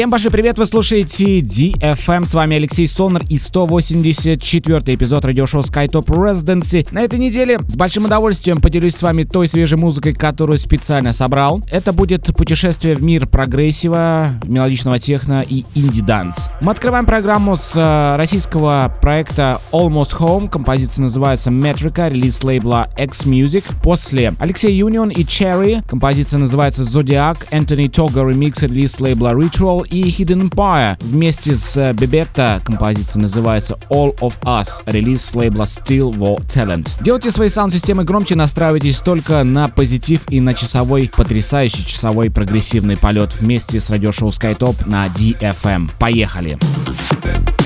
Всем большой привет, вы слушаете DFM, с вами Алексей Сонар и 184 эпизод радиошоу SkyTop Residency. На этой неделе с большим удовольствием поделюсь с вами той свежей музыкой, которую специально собрал. Это будет путешествие в мир прогрессива, мелодичного техно и инди-данс. Мы открываем программу с э, российского проекта Almost Home, композиция называется Metrica, релиз лейбла X-Music. После Алексей Юнион и Cherry, композиция называется Zodiac, Anthony Toga ремикс, релиз лейбла Ritual, и Hidden Empire. Вместе с Бебетта композиция называется All of Us, релиз с лейбла Still War Talent. Делайте свои саунд-системы громче, настраивайтесь только на позитив и на часовой, потрясающий часовой прогрессивный полет вместе с радиошоу SkyTop на DFM. Поехали! Поехали!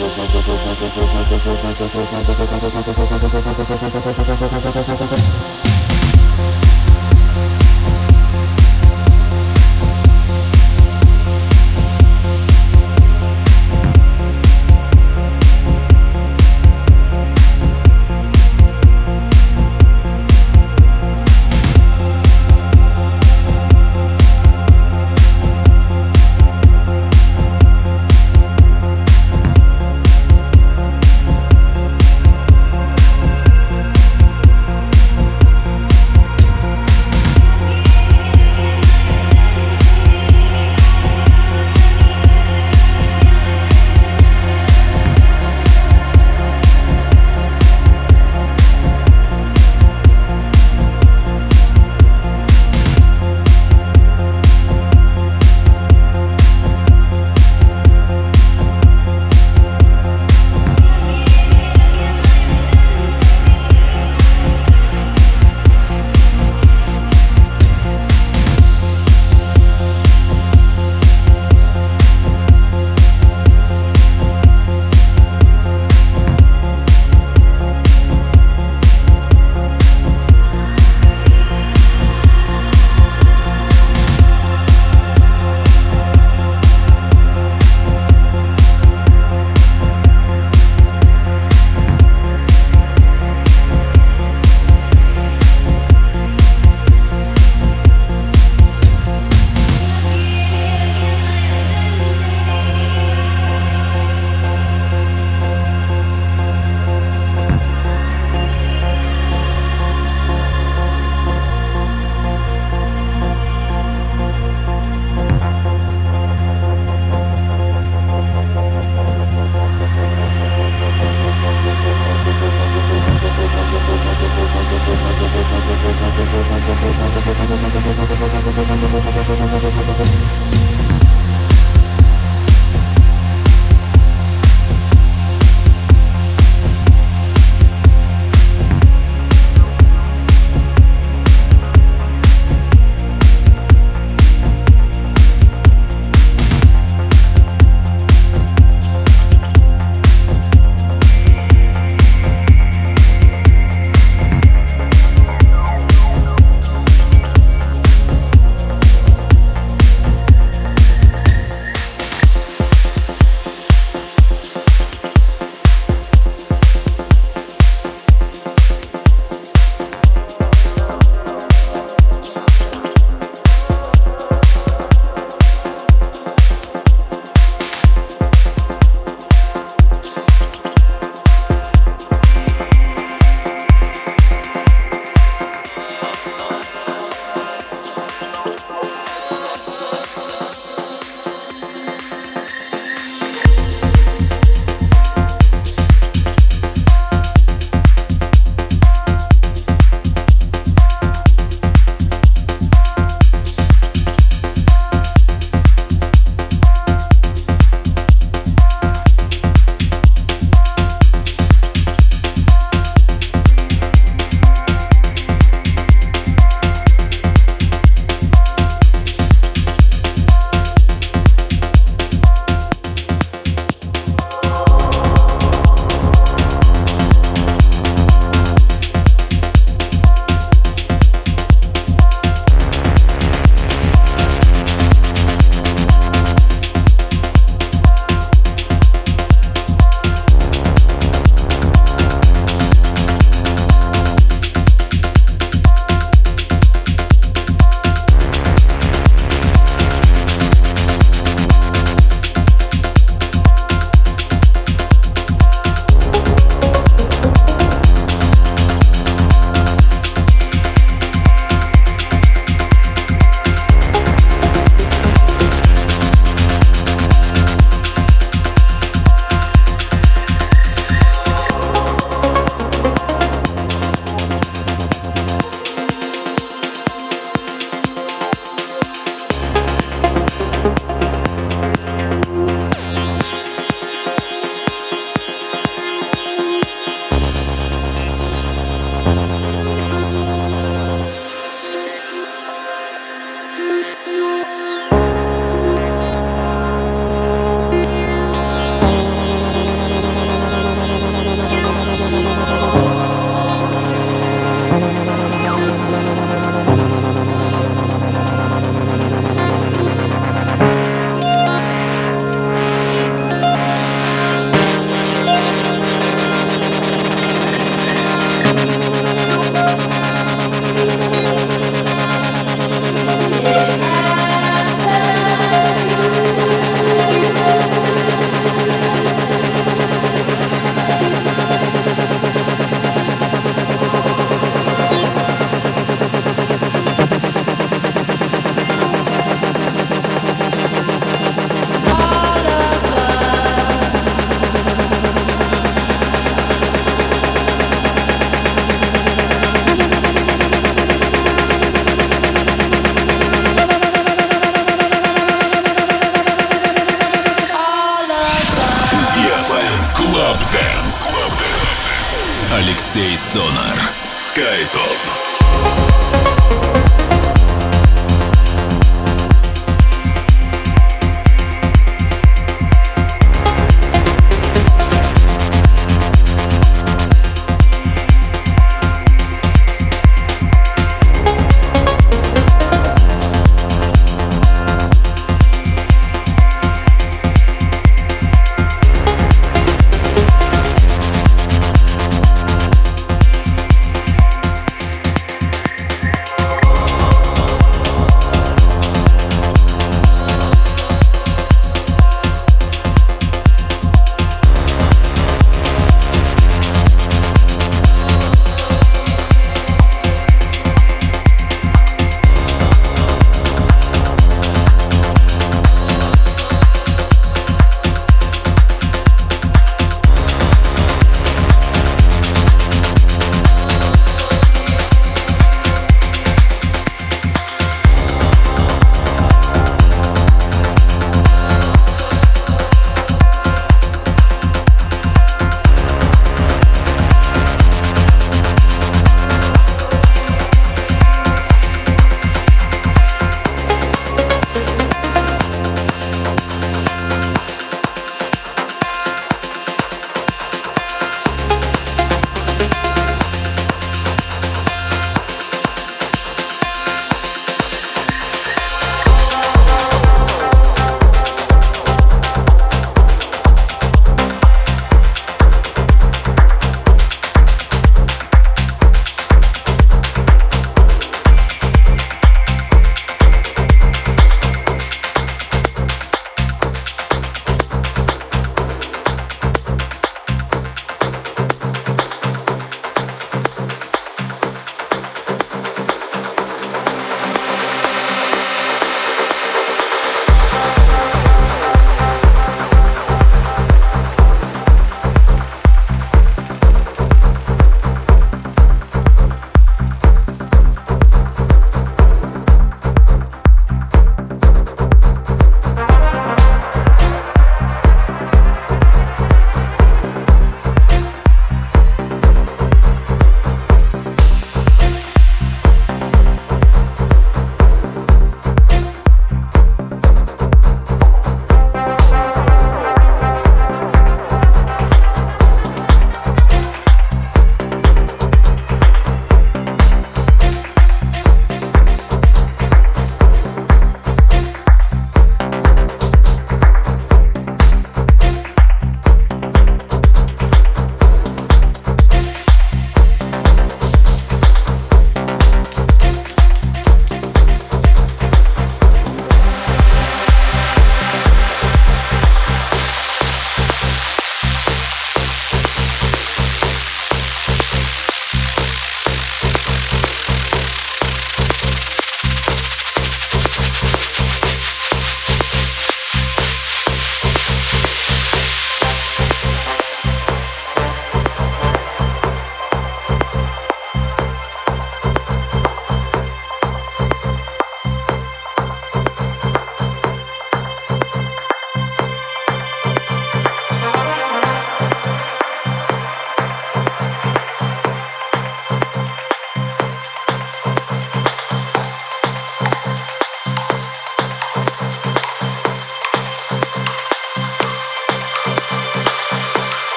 thank you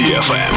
на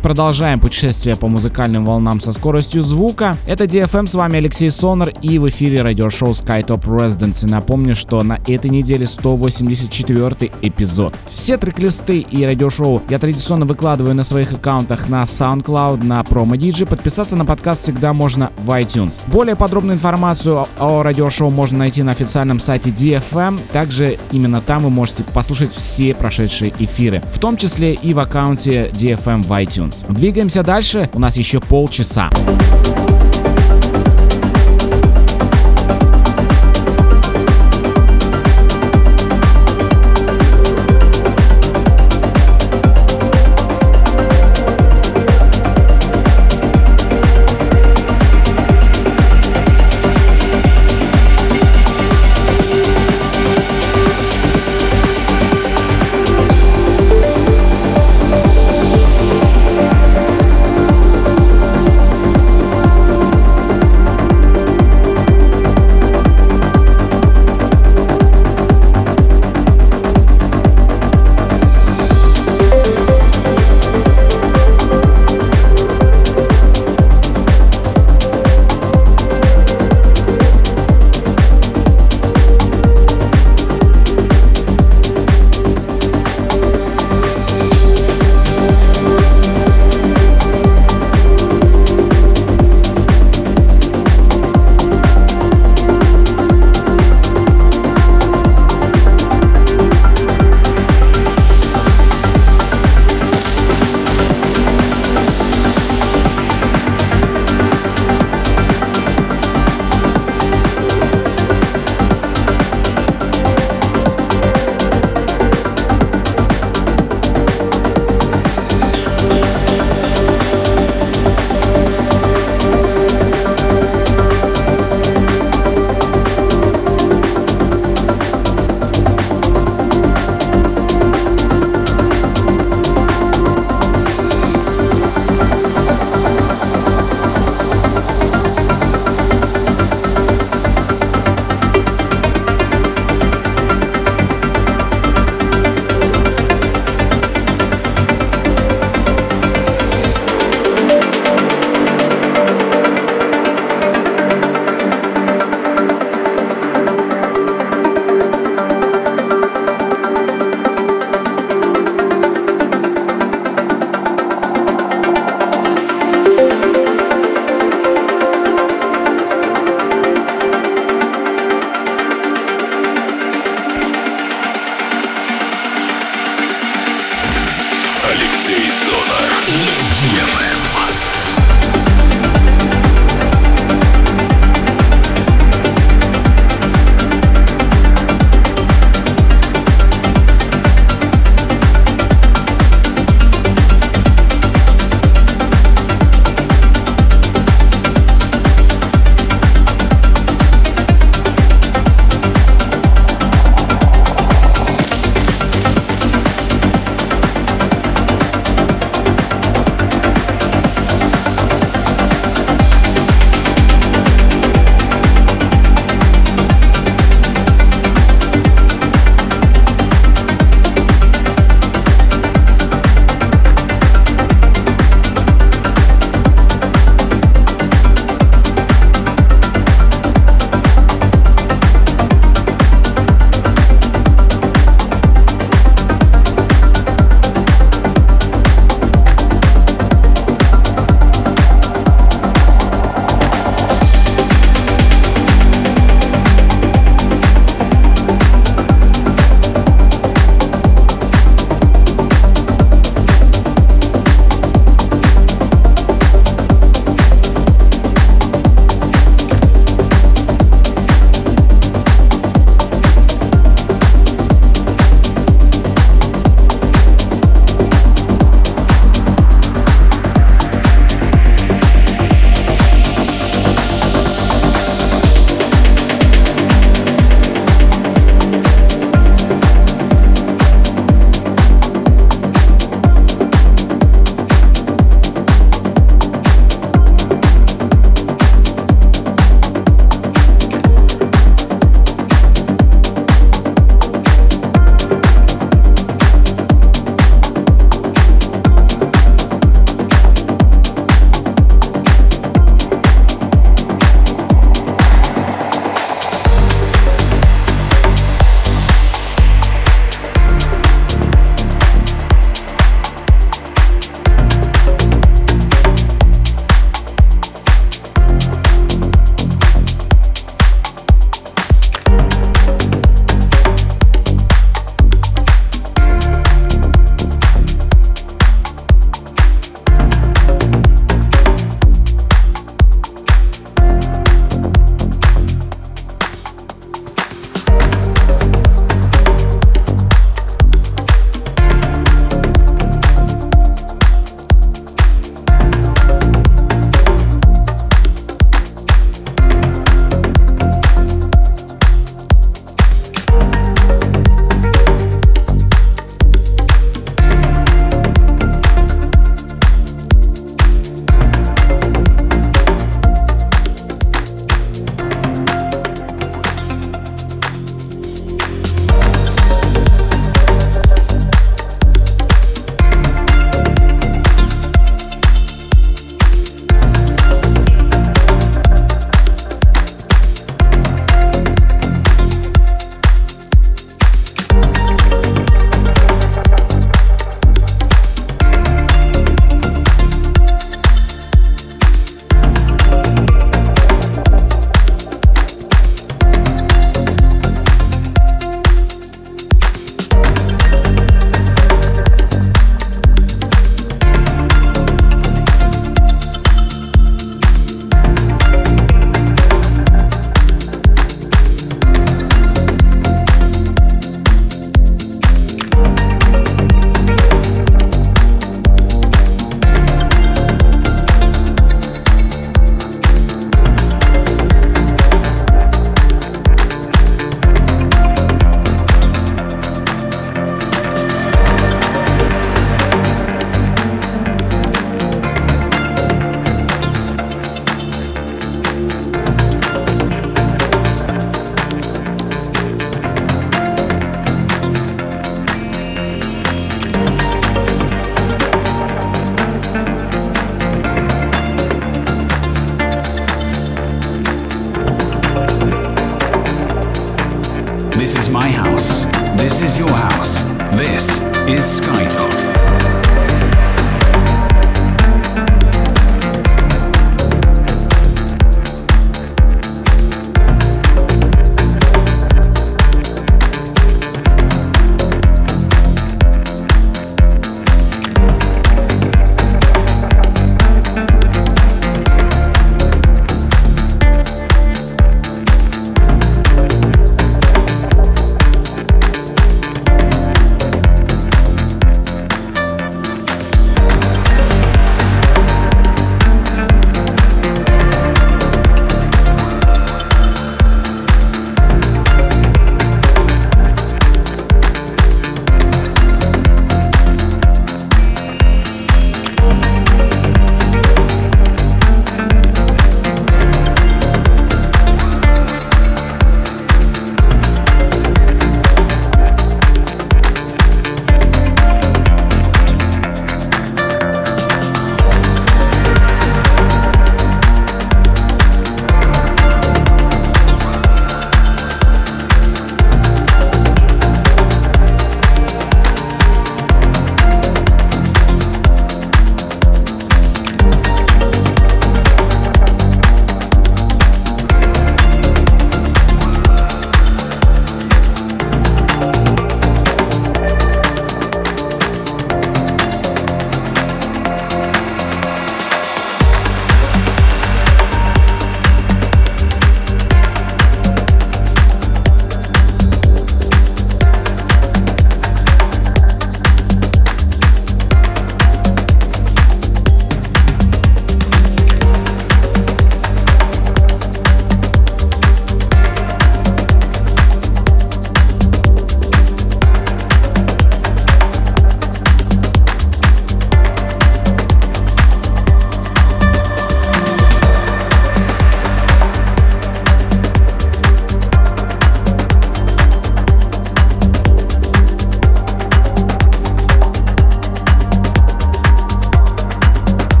продолжаем путешествие по музыкальным волнам со скоростью звука. Это DFM, с вами Алексей Сонор и в эфире радиошоу SkyTop Residency. Напомню, что на этой неделе 184 эпизод. Все трек-листы и радиошоу я традиционно выкладываю на своих аккаунтах на SoundCloud, на PromoDigi. Подписаться на подкаст всегда можно в iTunes. Более подробную информацию о радиошоу можно найти на официальном сайте DFM. Также именно там вы можете послушать все прошедшие эфиры, в том числе и в аккаунте DFM в iTunes. Двигаемся дальше, у нас еще полчаса.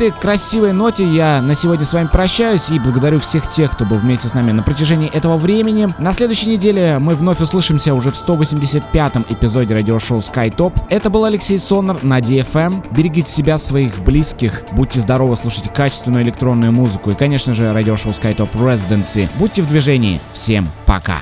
Этой красивой ноте я на сегодня с вами прощаюсь и благодарю всех тех, кто был вместе с нами на протяжении этого времени. На следующей неделе мы вновь услышимся уже в 185-м эпизоде радиошоу SkyTop. Это был Алексей Сонор на DFM. Берегите себя, своих близких, будьте здоровы, слушайте качественную электронную музыку и, конечно же, радиошоу SkyTop Residency. Будьте в движении. Всем пока.